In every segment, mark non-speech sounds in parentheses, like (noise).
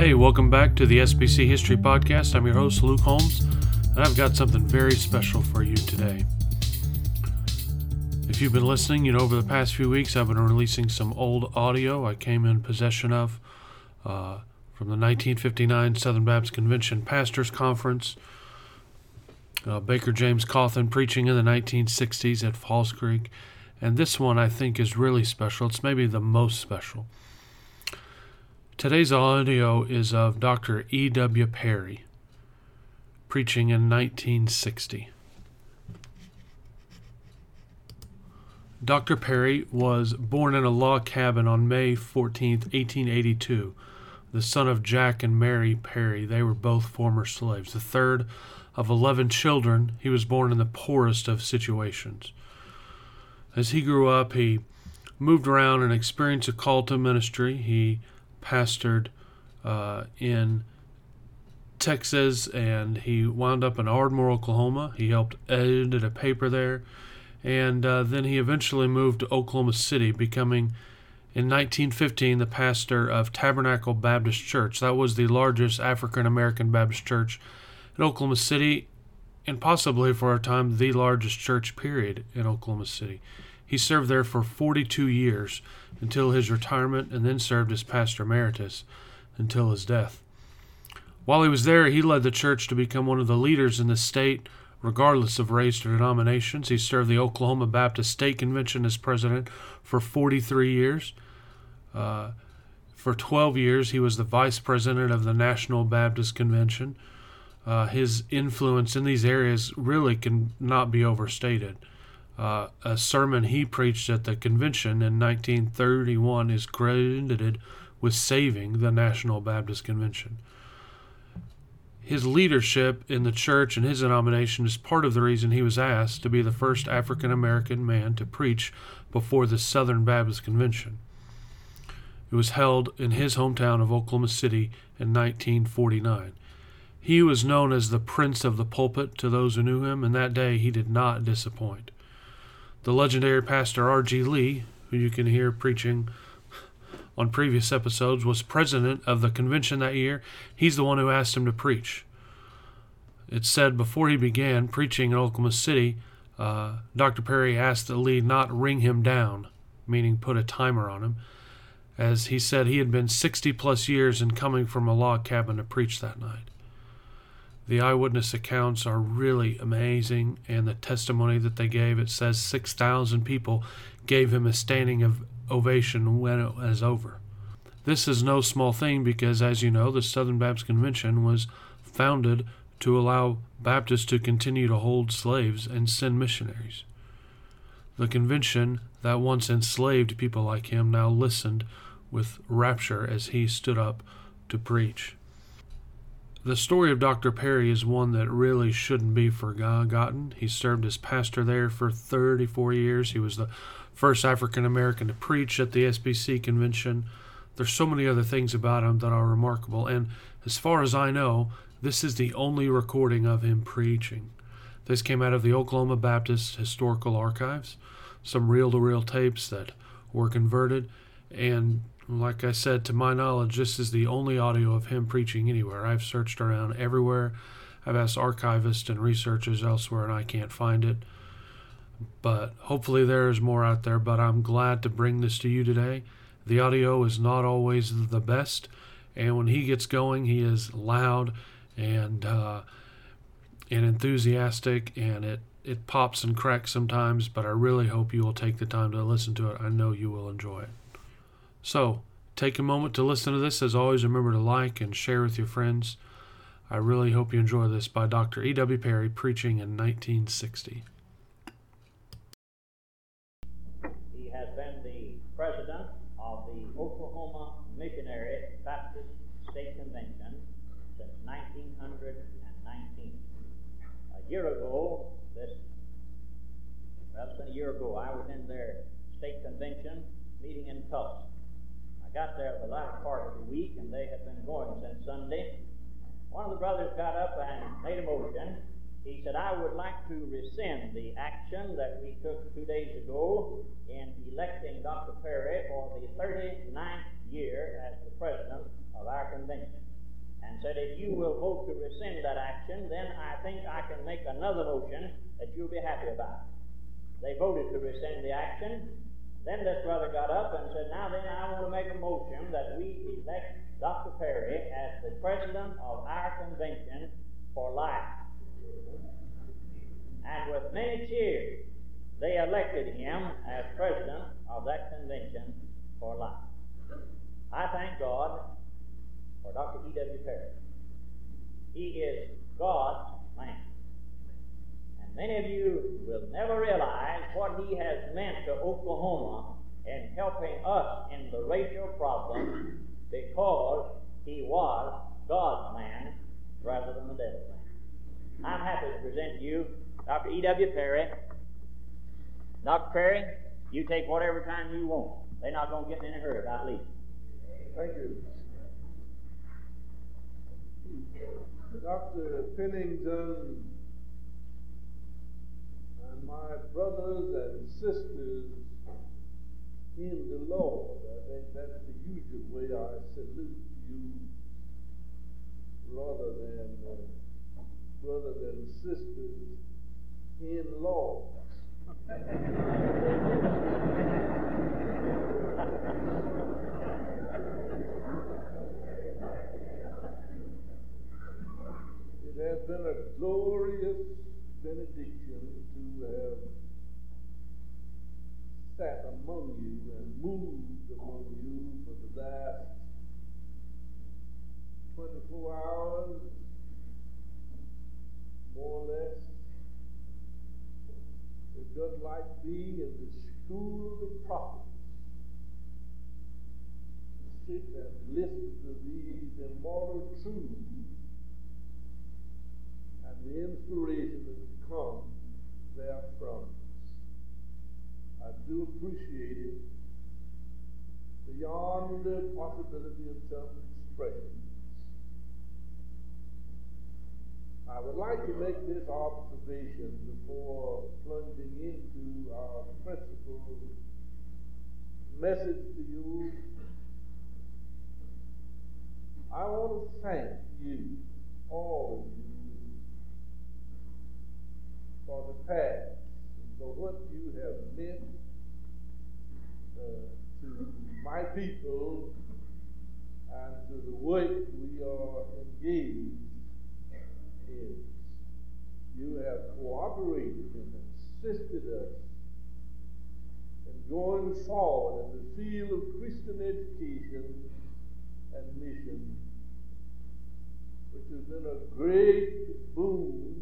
Hey, welcome back to the SBC History Podcast. I'm your host, Luke Holmes, and I've got something very special for you today. If you've been listening, you know, over the past few weeks, I've been releasing some old audio I came in possession of uh, from the 1959 Southern Baptist Convention Pastors Conference. Uh, Baker James Cauthen preaching in the 1960s at Falls Creek. And this one I think is really special. It's maybe the most special. Today's audio is of Dr. E.W. Perry, preaching in 1960. Dr. Perry was born in a log cabin on May 14, 1882, the son of Jack and Mary Perry. They were both former slaves. The third of 11 children, he was born in the poorest of situations. As he grew up, he moved around and experienced a call to ministry. He pastored uh, in Texas and he wound up in Ardmore, Oklahoma. He helped edit a paper there. And uh, then he eventually moved to Oklahoma City, becoming in 1915 the pastor of Tabernacle Baptist Church. That was the largest African American Baptist church in Oklahoma City, and possibly for a time the largest church period in Oklahoma City. He served there for 42 years until his retirement and then served as pastor emeritus until his death. While he was there, he led the church to become one of the leaders in the state, regardless of race or denominations. He served the Oklahoma Baptist State Convention as president for 43 years. Uh, for 12 years, he was the vice president of the National Baptist Convention. Uh, his influence in these areas really cannot be overstated. Uh, a sermon he preached at the convention in 1931 is credited with saving the National Baptist Convention. His leadership in the church and his denomination is part of the reason he was asked to be the first African American man to preach before the Southern Baptist Convention. It was held in his hometown of Oklahoma City in 1949. He was known as the Prince of the Pulpit to those who knew him, and that day he did not disappoint. The legendary pastor R.G. Lee, who you can hear preaching on previous episodes, was president of the convention that year. He's the one who asked him to preach. It said before he began preaching in Oklahoma City, uh, Dr. Perry asked that Lee not ring him down, meaning put a timer on him, as he said he had been 60 plus years in coming from a log cabin to preach that night. The eyewitness accounts are really amazing, and the testimony that they gave it says 6,000 people gave him a standing ovation when it was over. This is no small thing because, as you know, the Southern Baptist Convention was founded to allow Baptists to continue to hold slaves and send missionaries. The convention that once enslaved people like him now listened with rapture as he stood up to preach. The story of Dr. Perry is one that really shouldn't be forgotten. He served as pastor there for 34 years. He was the first African American to preach at the SBC convention. There's so many other things about him that are remarkable, and as far as I know, this is the only recording of him preaching. This came out of the Oklahoma Baptist Historical Archives, some reel to reel tapes that were converted, and like I said, to my knowledge, this is the only audio of him preaching anywhere. I've searched around everywhere. I've asked archivists and researchers elsewhere, and I can't find it. But hopefully, there is more out there. But I'm glad to bring this to you today. The audio is not always the best, and when he gets going, he is loud and uh, and enthusiastic, and it it pops and cracks sometimes. But I really hope you will take the time to listen to it. I know you will enjoy it. So, take a moment to listen to this. As always, remember to like and share with your friends. I really hope you enjoy this by Dr. E.W. Perry preaching in 1960. He has been the president of the Oklahoma Missionary Baptist State Convention since 1919. A year ago, this, that's been a year ago, I was in their state convention meeting in Tulsa. I got there the last part of the week, and they had been going since Sunday. One of the brothers got up and made a motion. He said, I would like to rescind the action that we took two days ago in electing Dr. Perry for the 39th year as the president of our convention. and said, if you will vote to rescind that action, then I think I can make another motion that you'll be happy about. They voted to rescind the action. Then this brother got up and said, now then I want to make a motion that we elect Dr. Perry as the president of our convention for life. And with many cheers, they elected him as president of that convention for life. I thank God for Dr. E.W. Perry. He is God's man. Many of you will never realize what he has meant to Oklahoma in helping us in the racial problem because he was God's man rather than the devil's man. I'm happy to present you Dr. E.W. Perry. Dr. Perry, you take whatever time you want. They're not going to get in any hurry about leaving. Thank you. Dr. Pennington my brothers and sisters in the Lord, I think that's the usual way I salute you rather than uh, brother than sisters in law. (laughs) It has been a glorious benediction to have sat among you and moved among you for the last 24 hours, more or less. Just like being in the school of the prophets. To sit and listen to these immortal truths and the inspiration that comes therefrom. I do appreciate it beyond the possibility of self-expression. I would like to make this observation before plunging into our principal message to you. I want to thank you, all of you, for the past. And for what you have meant uh, to my people and to the work we are engaged is you have cooperated and assisted us in going forward in the field of Christian education and mission, which has been a great boon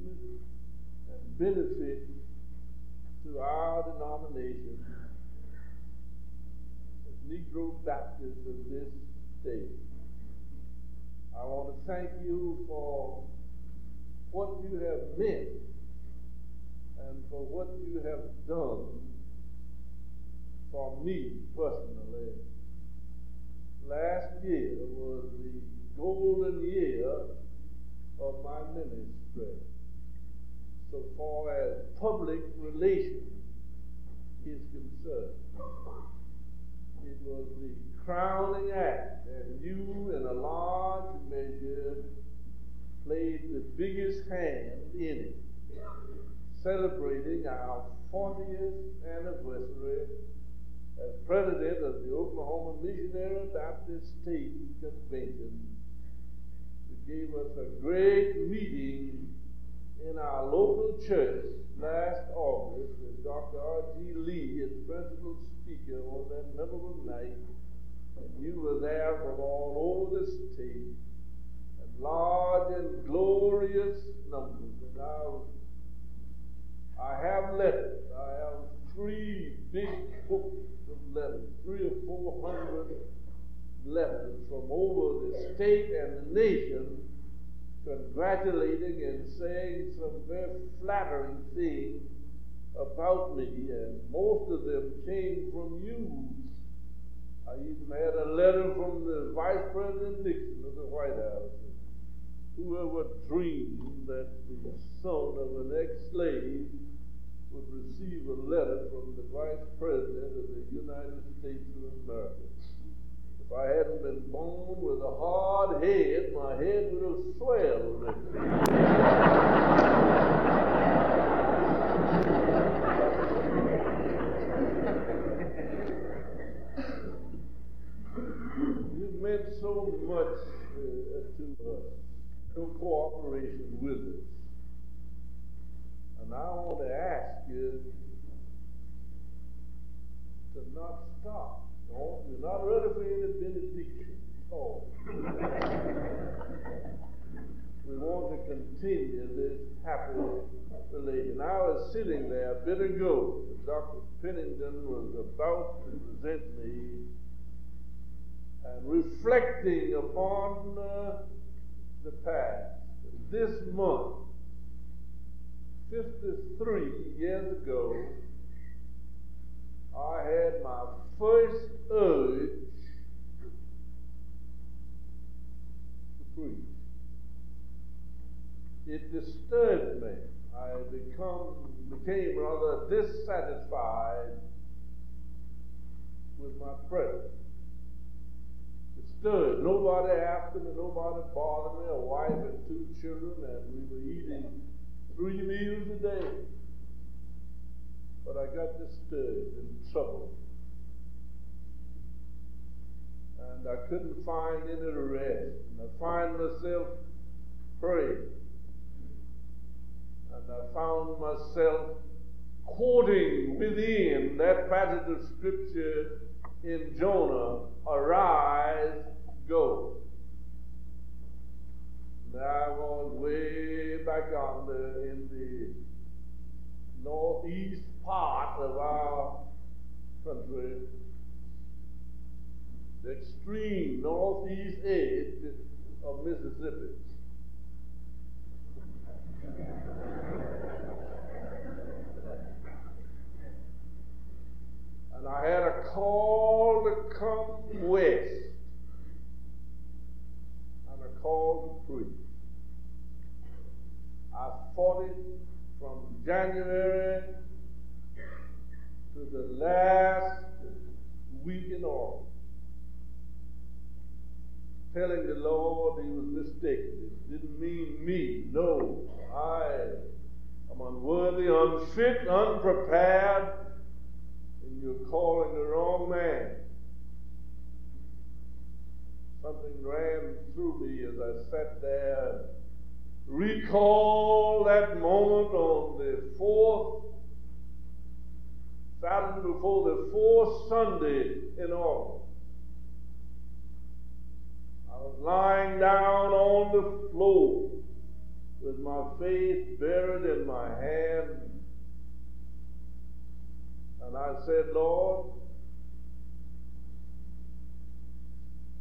benefit to our denomination as Negro Baptists of this state. I want to thank you for what you have meant and for what you have done for me personally. Last year was the golden year of my ministry so far as public relations is concerned. It was the crowning act, and you, in a large measure, played the biggest hand in it, celebrating our 40th anniversary as president of the Oklahoma Missionary Baptist State Convention. It gave us a great meeting in our local church last August with Dr. R.G. Lee as principal speaker on that memorable night. And you were there from all over the state and large and glorious numbers. And I, I have letters. I have three big books of letters, three or four hundred letters from over the state and the nation congratulating and saying some very flattering things about me, and most of them came from you. I even had a letter from the Vice President Nixon of the White House Whoever dreamed that the son of an ex-slave would receive a letter from the Vice President of the United States of America. If I hadn't been born with a hard head, my head would have swelled. you meant so much uh, to us, your cooperation with us. And I want to ask you to not stop. No, you're not ready for any benediction. Oh. we want to continue this happy relation. I was sitting there a bit ago. Dr. Pennington was about to present me and reflecting upon uh, the past. This month, 53 years ago, I had my first urge to preach. It disturbed me. I become became rather dissatisfied with my presence. Disturbed. Nobody after me, nobody bothered me, a wife and two children, and we were eating three meals a day. But I got disturbed and troubled. And I couldn't find any rest. And I find myself praying. And I found myself quoting within that passage of scripture in Jonah, arise, go. And I was way back under in the northeast part of our country, the extreme northeast edge of Mississippi. and I had a call to come west and a call to preach. I fought it from January to the last week in August, telling the Lord he was mistaken. It didn't mean me. No, I am unworthy, unfit, unprepared, and you're calling the wrong man. Something ran through me as I sat there recall that moment on the fourth Saturday before the fourth Sunday in August. I was lying down on the floor with my face buried in my hand. And I said, Lord,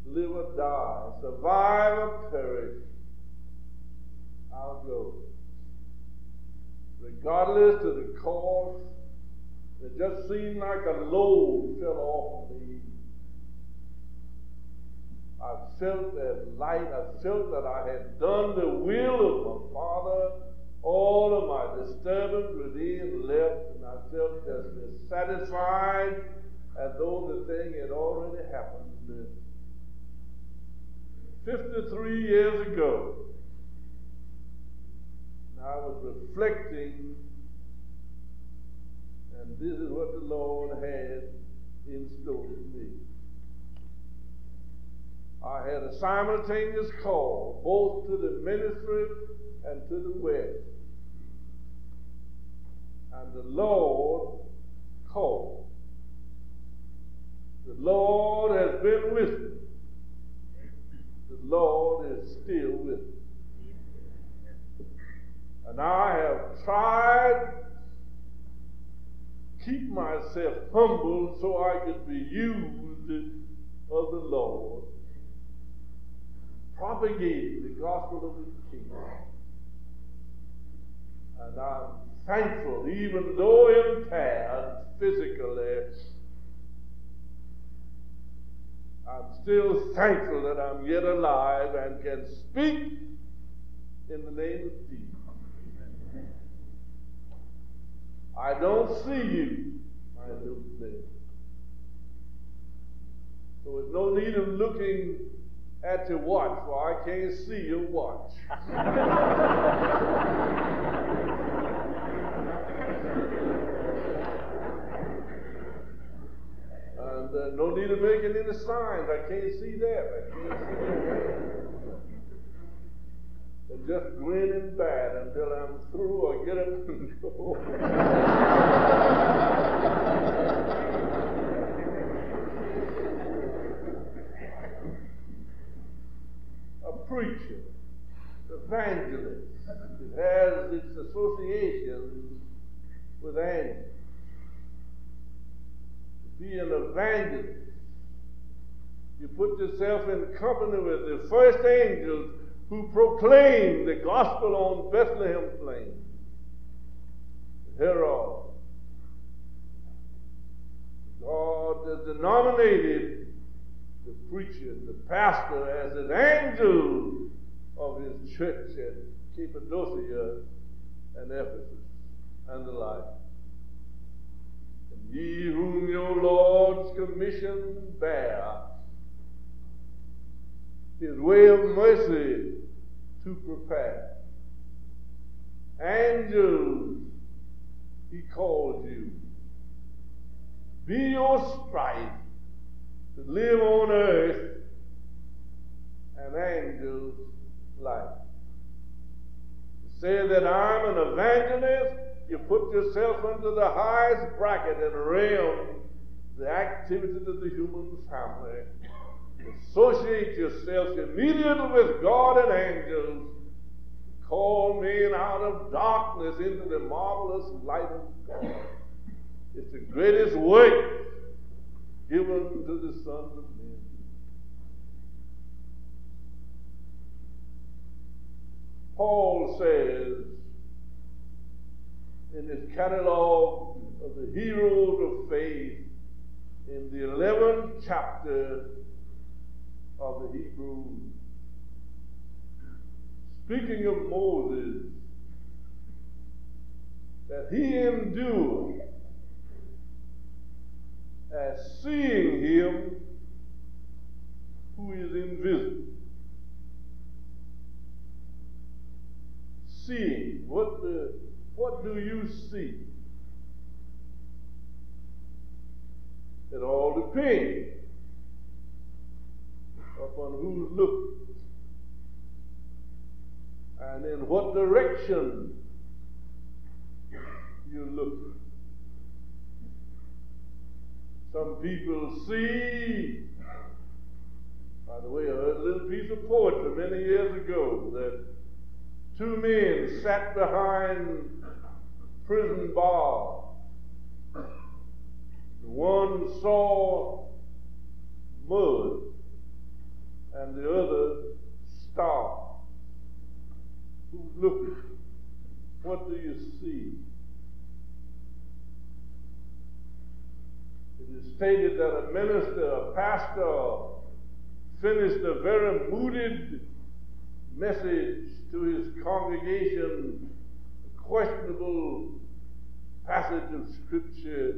live or die, survive or perish, I'll go. Regardless of the cost, it just seemed like a load fell off me. I felt that light. I felt that I had done the will of my Father. All of my disturbance within left, and I felt as dissatisfied as though the thing had already happened. 53 years ago, I was reflecting, and this is what the Lord had in store for me. I had a simultaneous call both to the ministry and to the west. And the Lord called. The Lord has been with me. The Lord is still with me. And I have tried to keep myself humble so I could be used of the Lord, propagating the gospel of His kingdom. And I'm thankful, even though impaired physically, I'm still thankful that I'm yet alive and can speak in the name of Jesus. I don't see you. I do live. So there's no need of looking at your watch, for I can't see your watch. and uh, no need of making any signs. I can't see that. I can't see that. And just grin and until I'm through or get up and go. (laughs) preacher, evangelist, it has its associations with angels. To be an evangelist, you put yourself in company with the first angels who proclaimed the gospel on Bethlehem plain. Herod. God has denominated the preacher, and the pastor, as an angel of his church at Cappadocia and Ephesus and the like. And ye whom your Lord's commission bear, his way of mercy to prepare. Angels, he calls you. Be your strife to live on earth an angel's life. To say that I'm an evangelist, you put yourself under the highest bracket and realm the activities of the human family. Associate yourself immediately with God and angels. Call men out of darkness into the marvelous light of God. It's the greatest work given to the sons of men. Paul says in his catalog of the heroes of faith in the 11th chapter of the Hebrews, speaking of Moses, that he endured as seeing him who is invisible. Seeing, what, the, what do you see? It all depends upon who's looking and in what direction you look. Some people see, by the way, I heard a little piece of poetry many years ago that two men sat behind prison bars. One saw mud and the other star. Who's looking? What do you see? It is stated that a minister, a pastor, finished a very mooted message to his congregation, a questionable passage of Scripture.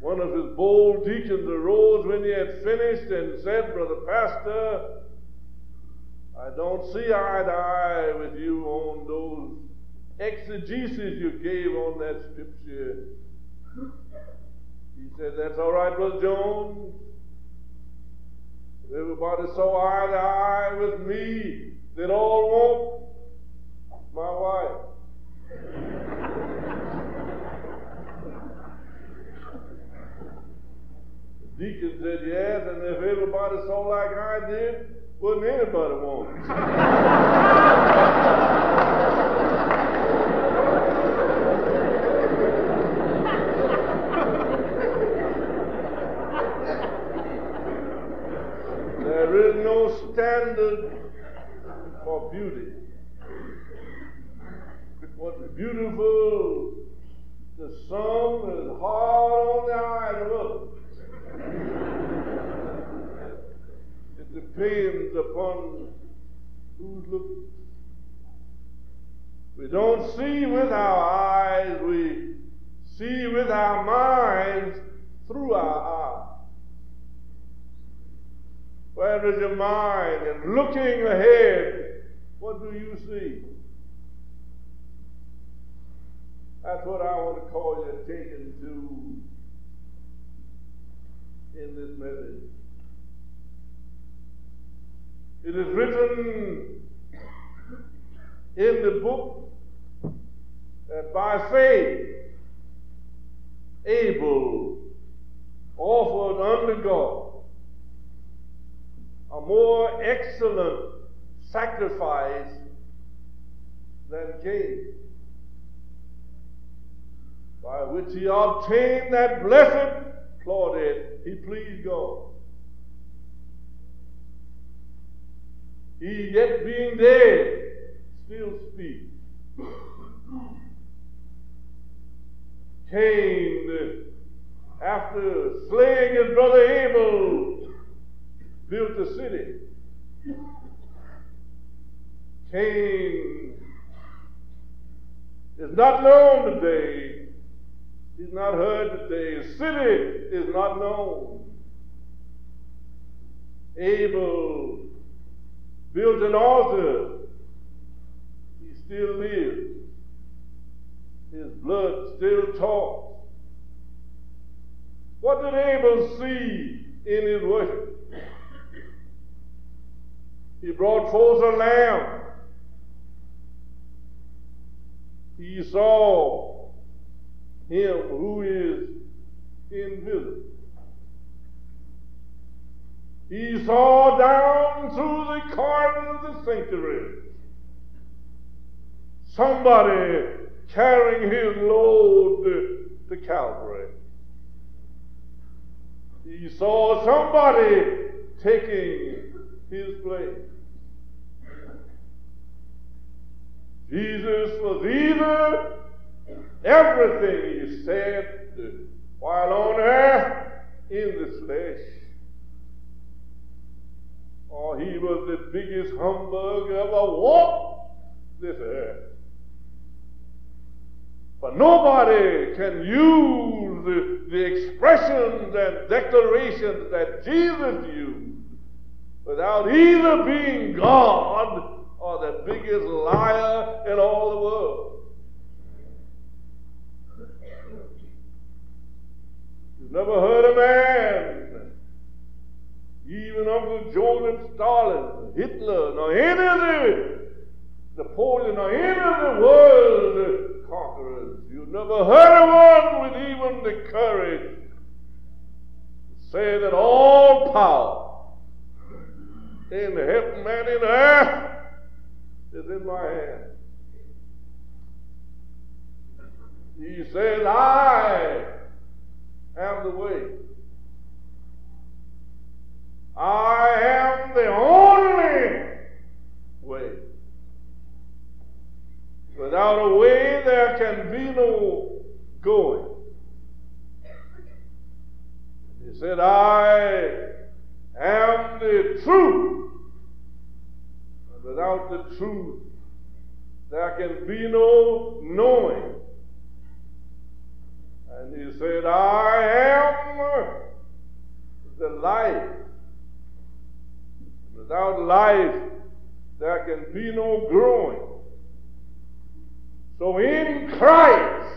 One of his bold deacons arose when he had finished and said, Brother Pastor, I don't see eye to eye with you on those exegesis you gave on that Scripture. He said, That's all right, Brother Jones. If everybody saw eye to eye with me, they'd all want my wife. the deacon said, Yes, and if everybody saw like I did, wouldn't anybody want There (laughs) is no standard for beauty. What's beautiful to some is hard on the eye to others. It depends upon who's looking. We don't see with our eyes, we see with our minds through our eyes. Where is your mind? And looking ahead, what do you see? That's what I want to call your attention to in this message. It is written in the book that by faith Abel offered unto God a more excellent sacrifice than Cain, by which he obtained that blessed plaudit, he pleased God. He, yet being dead, still speaks. Cain, after slaying his brother Abel, built a city. Cain is not known today. He's not heard today. His city is not known. Abel built an altar. He still lives. His blood still talks. What did Abel see in his worship? He brought forth a lamb. He saw him who is invisible. He saw down through the corridors of the sanctuary somebody carrying his load to Calvary. He saw somebody taking his place. Jesus was either everything he said while on earth in the flesh, or he was the biggest humbug ever walked this earth. But nobody can use the, the expressions and declarations that Jesus used without either being God or the biggest liar in all the world. You've never heard a man, even Uncle Joseph Stalin, Hitler, nor any of the Napoleon, or any of the world conquerors. You've never heard of one with even the courage to say that all power in heaven and in earth is in my hand. He said, I am the way. I am the only way. Without a way, there can be no going. He said, I am the truth. Without the truth, there can be no knowing. And he said, I am the life. Without life, there can be no growing. So in Christ,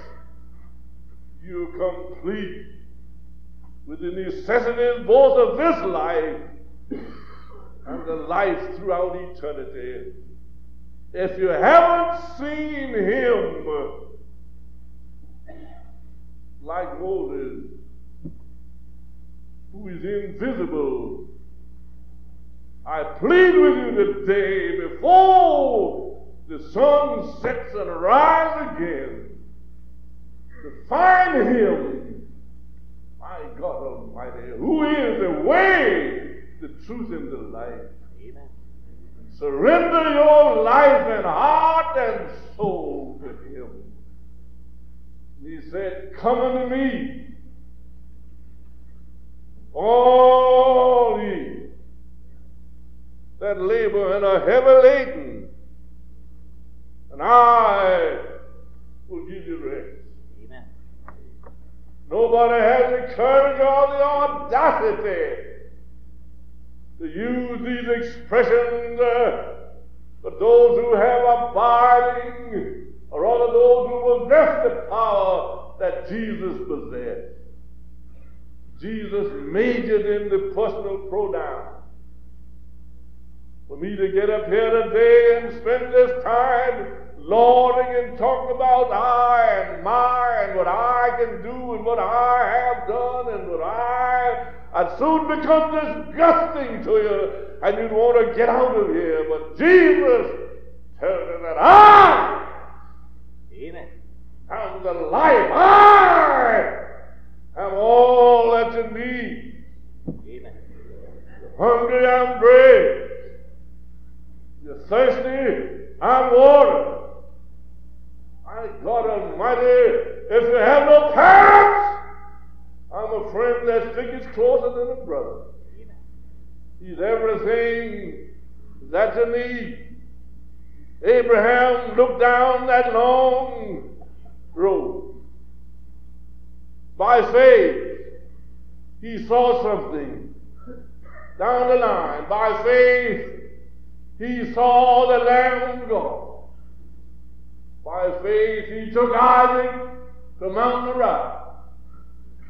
you complete with the necessities both of this life and the life throughout eternity. If you haven't seen him like Moses, who is invisible, I plead with you today before the sun sets and rises again to find him, my God Almighty, who is the way, the truth, and the life. Amen. Surrender your life and heart and soul to him. He said, Come unto me, all ye that labor and are heavy laden, and I will give you rest. Amen. Nobody has the courage or the audacity to use these expressions, uh, but those who have abiding, or rather those who possess the power that Jesus possessed. Jesus majored in the personal pronoun. For me to get up here today and spend this time lording and talking about I and my and what I can do and what I have done and what I I'd soon become disgusting to you and you'd want to get out of here. But Jesus tells you that I Amen. am the life. I am all that you need. Amen. You're hungry, I'm bread. You're thirsty, I'm water. My God Almighty, if you have no parents, I'm a friend that sticks closer than a brother. He's everything that you need. Abraham looked down that long road. By faith, he saw something down the line. By faith, he saw the Lamb of God. By faith, he took Isaac to Mount Moriah.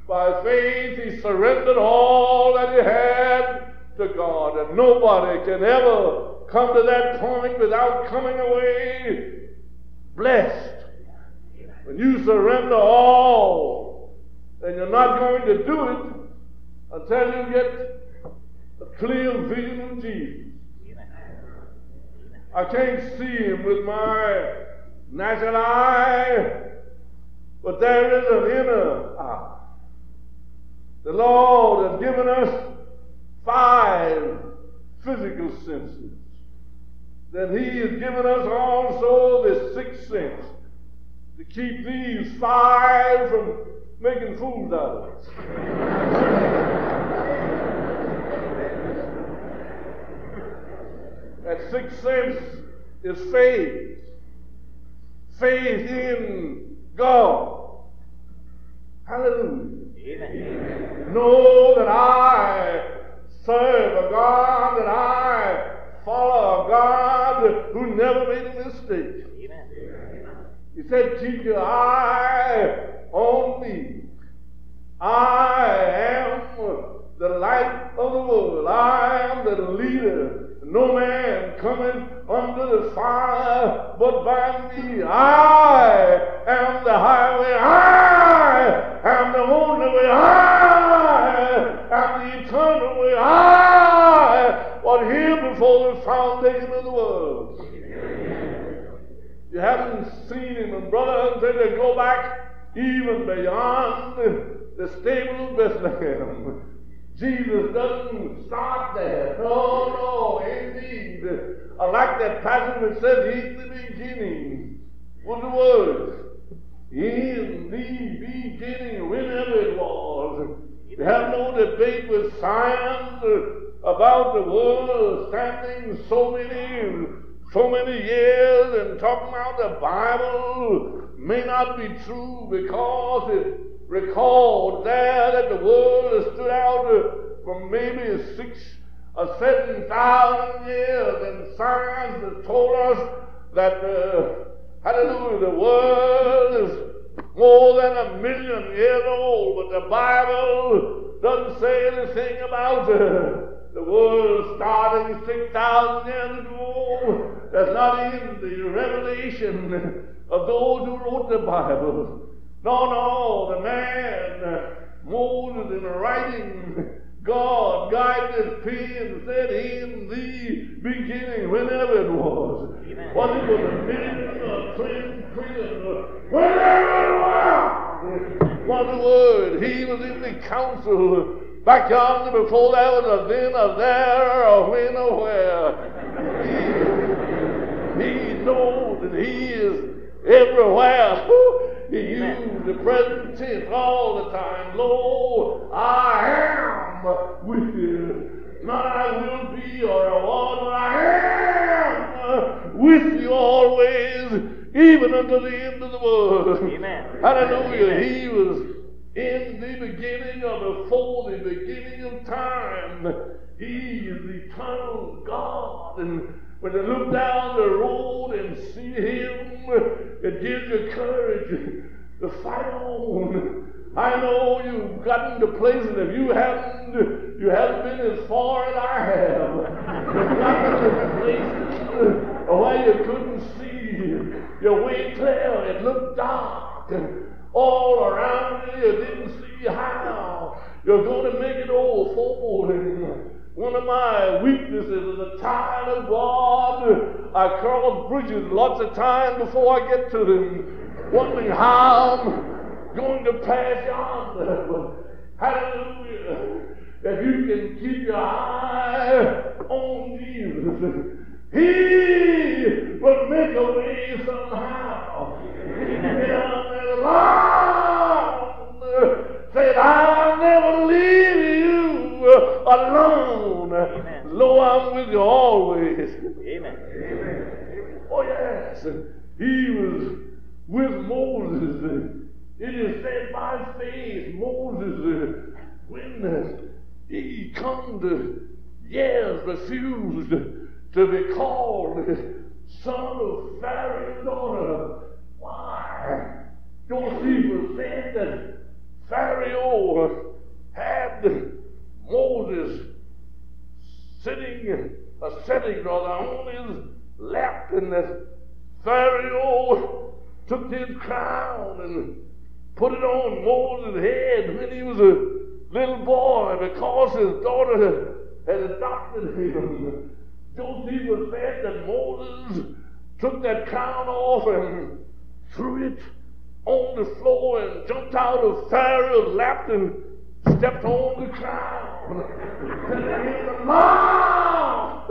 By faith, he surrendered all that he had to God. And nobody can ever come to that point without coming away blessed. When you surrender all, then you're not going to do it until you get a clear vision of Jesus. I can't see him with my natural eye, but there is an inner eye. The Lord has given us five physical senses. Then He has given us also the sixth sense to keep these five from making fools out of us. (laughs) That sixth sense is faith. Faith in God. Hallelujah. Amen. Know that I serve a God, that I follow a God who never made a mistake. Amen. He said, Keep your eye on me. I am the light of the world. I am the leader. No man coming under the fire but by me. I am the highway. I am the only way. I am the eternal way. I was here before the foundation of the world. You haven't seen him, and brother, until you go back even beyond the stable of Bethlehem. Jesus doesn't start there. No, no, indeed. I like that passage that says, In the beginning was the Word. In the beginning, whenever it was. We have no debate with science about the world standing so many so many years and talking about the Bible may not be true because it records there that the world has stood out for maybe six or seven thousand years, and science has told us that uh, hallelujah, the world is more than a million years old, but the Bible doesn't say anything about uh, the world starting 6,000 years ago. That's not in the revelation of those who wrote the Bible. No, no, the man, Moses, in writing, God guided his pen said, In the beginning, whenever it was. Amen. Was it was a million or trillion, whenever it was. Was the word. He was in the council back yonder before there was a then, a there, a when, or where. He, he knows that he is everywhere. He used the present tense all the time. Lo, I am with you. Not I will be or I was, but I am with you always, even unto the end of the world. Amen. Hallelujah. Amen. He was in the beginning or before the beginning of time. He is the eternal God. And when you look down the road and see Him, it gives you courage to fight on. I know you've gotten to places if you haven't, you haven't been as far as I have. (laughs) You've gotten to places where you couldn't see your way clear. It looked dark. All around you, you didn't see how you're going to make it all forward. One of my weaknesses is a child of God. I cross bridges lots of times before I get to them, wondering how I'm going to pass yonder. (laughs) Hallelujah. If you can keep your eye on Jesus, (laughs) He will make a way somehow. (laughs) Said, I'll never leave you Uh, alone. Amen. Lo, I'm with you always. Amen. Amen. Oh, yes. He was with Moses. It is said by faith, Moses, uh, when he come to years, refused to be called son of Pharaoh's daughter. Why? Josephus said that Pharaoh had Moses sitting, uh, sitting rather on his lap, and that Pharaoh took his crown and put it on Moses' head when he was a little boy because his daughter had adopted him. Josephus said that Moses took that crown off and threw it on the floor and jumped out of Pharaoh's lap and stepped on the crown. And Mom!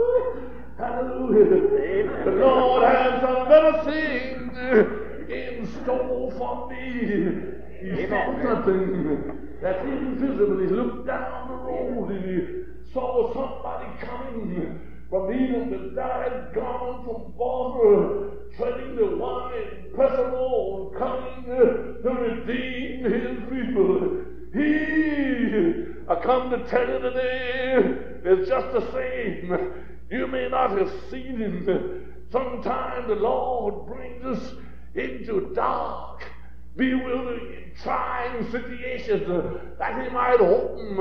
Hallelujah. The Lord has some better things in store for me. He saw something that's invisible. He looked down the road and he saw somebody coming from even the died gone from Barbara, treading the wine pressable, coming to redeem his people. He, Come to tell you today, it's just the same. You may not have seen him. Sometimes the Lord brings us into dark, bewildering, trying situations that He might open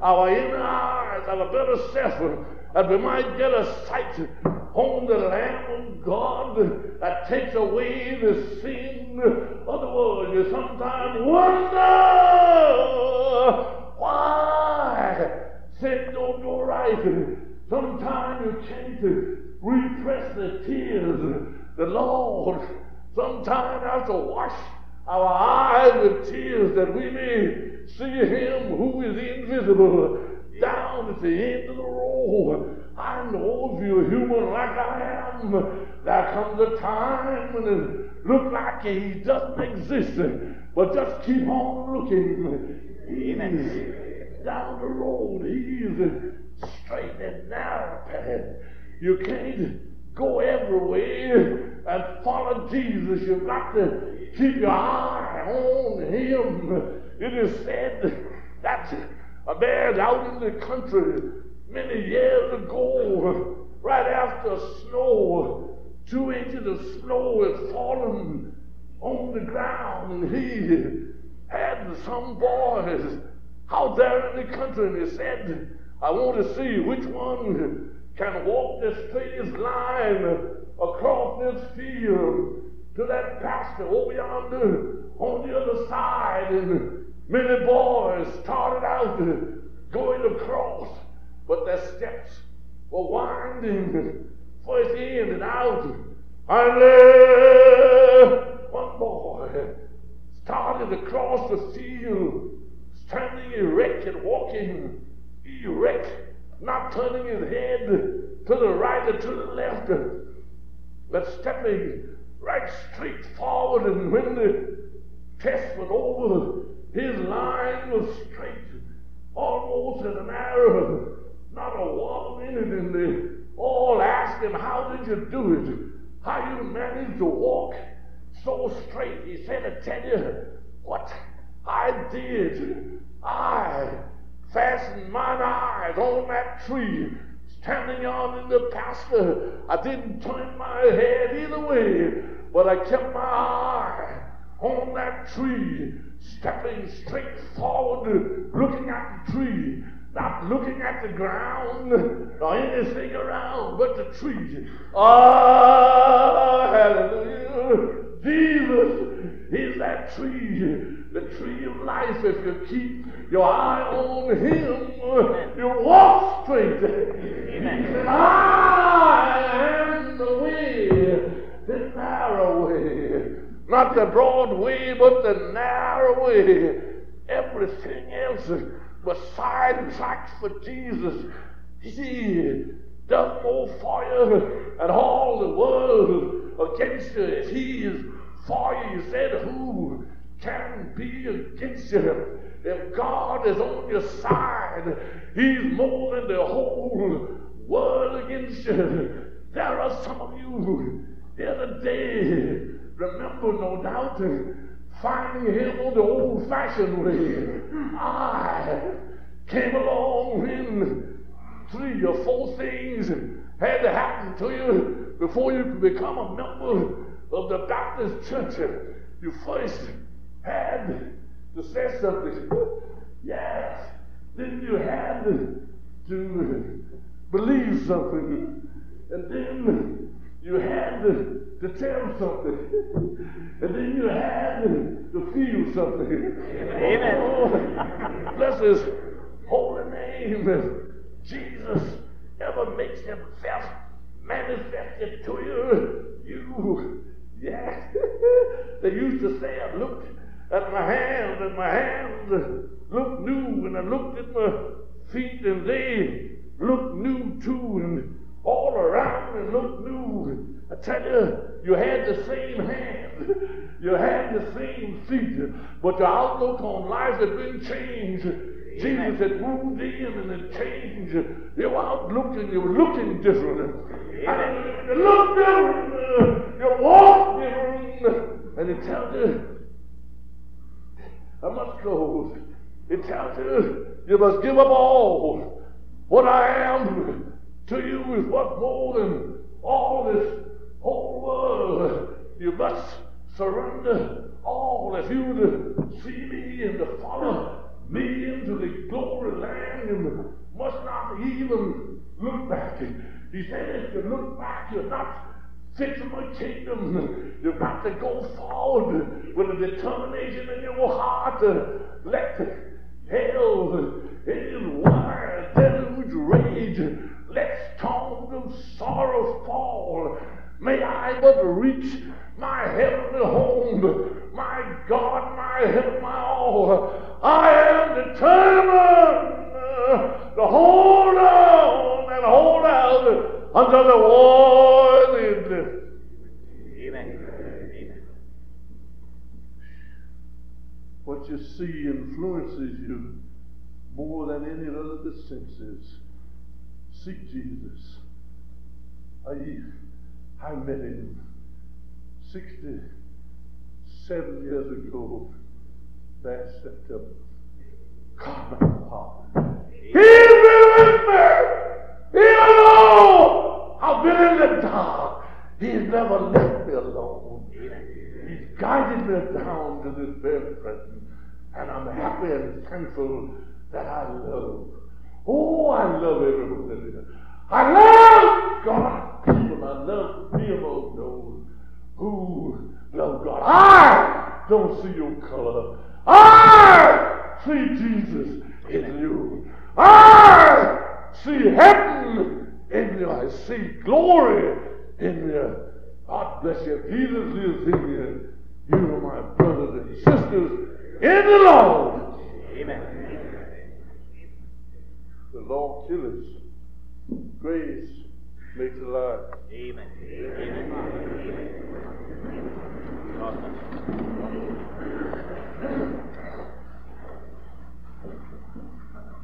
our inner eyes, our better self, that we might get a sight on the Lamb of God that takes away the sin of the world. You sometimes wonder why sin don't go right. Sometimes you can't repress the tears. The Lord sometimes has to wash our eyes with tears that we may see Him who is invisible down at the end of the road. I know if you're human like I am, there comes a time when it looks like He doesn't exist, but just keep on looking. He's down the road. He's straight and narrow. You can't go everywhere and follow Jesus. You've got to keep your eye on Him. It is said that a man out in the country many years ago, right after snow, two inches of snow had fallen on the ground, and he had some boys out there in the country, and he said, I want to see which one can walk the straightest line across this field to that pasture over yonder on the other side. And many boys started out going across, but their steps were winding first in and out. And there, one boy started across the field, standing erect and walking erect, not turning his head to the right or to the left, but stepping right straight forward. And when the test was over, his line was straight, almost as an arrow, not a wobble in it. And they all asked him, How did you do it? How you managed to walk so straight? He said, I tell you what I did. I fastened mine eyes on that tree standing on in the pasture. I didn't turn my head either way, but I kept my eye on that tree, stepping straight forward, looking at the tree, not looking at the ground or anything around but the tree. Ah, hallelujah. Jesus is that tree, the tree of life. If you keep your eye on Him, you walk straight. Amen. He said, I am the way, the narrow way. Not the broad way, but the narrow way. Everything else was sidetracked for Jesus. He more for you and all the world against you. If He is for you, He said, Who can be against you? If God is on your side, He's more than the whole world against you. There are some of you the other day, remember no doubt, finding him on the old fashioned way. I came along when three or four things had to happen to you before you could become a member of the Baptist church. You first had to say something. Yes. Then you had to believe something. And then you had to, tell something. And then you had to feel something. Amen. Oh, bless his holy name. Jesus ever makes himself manifested to you. You, yeah. (laughs) they used to say, I looked at my hands, and my hands looked new, and I looked at my feet, and they looked new too, and all around and looked new. I tell you, you had the same hands, (laughs) you had the same feet, but your outlook on life had been changed. Jesus had moved in and had changed your outlook, and you were looking different. And you look different, you walk different, and it tells you, I must go. It tells you, you must give up all. What I am to you is what more than all this whole world. You must surrender all. If you would see me and to follow me into the glory land, you must not even look back. He said, if you look back, you're not fit for my kingdom. You've got to go forward with a determination in your heart to let hell, his wild deluge rage let storms of sorrow fall. May I but reach my heavenly home, my God, my heaven, my all. I am determined to hold on and hold out until the war is ended. Amen. Amen. What you see influences you more than any other of the senses. Seek Jesus. I, I met him 67 years ago last September. God, Father. He's been with me. Even though I've been in the dark, He's never left me alone. He's guided me down to this very present. And I'm happy and thankful that I love. Oh, I love everyone in here. I love God people. I love people those who love God. I don't see your color. I see Jesus in you. I see heaven in you. I see glory in you. God bless you. Jesus lives in you. You are my brothers and sisters in the Lord. Amen. The Lord kills. Grace makes alive. Amen. Amen. Amen. God bless you.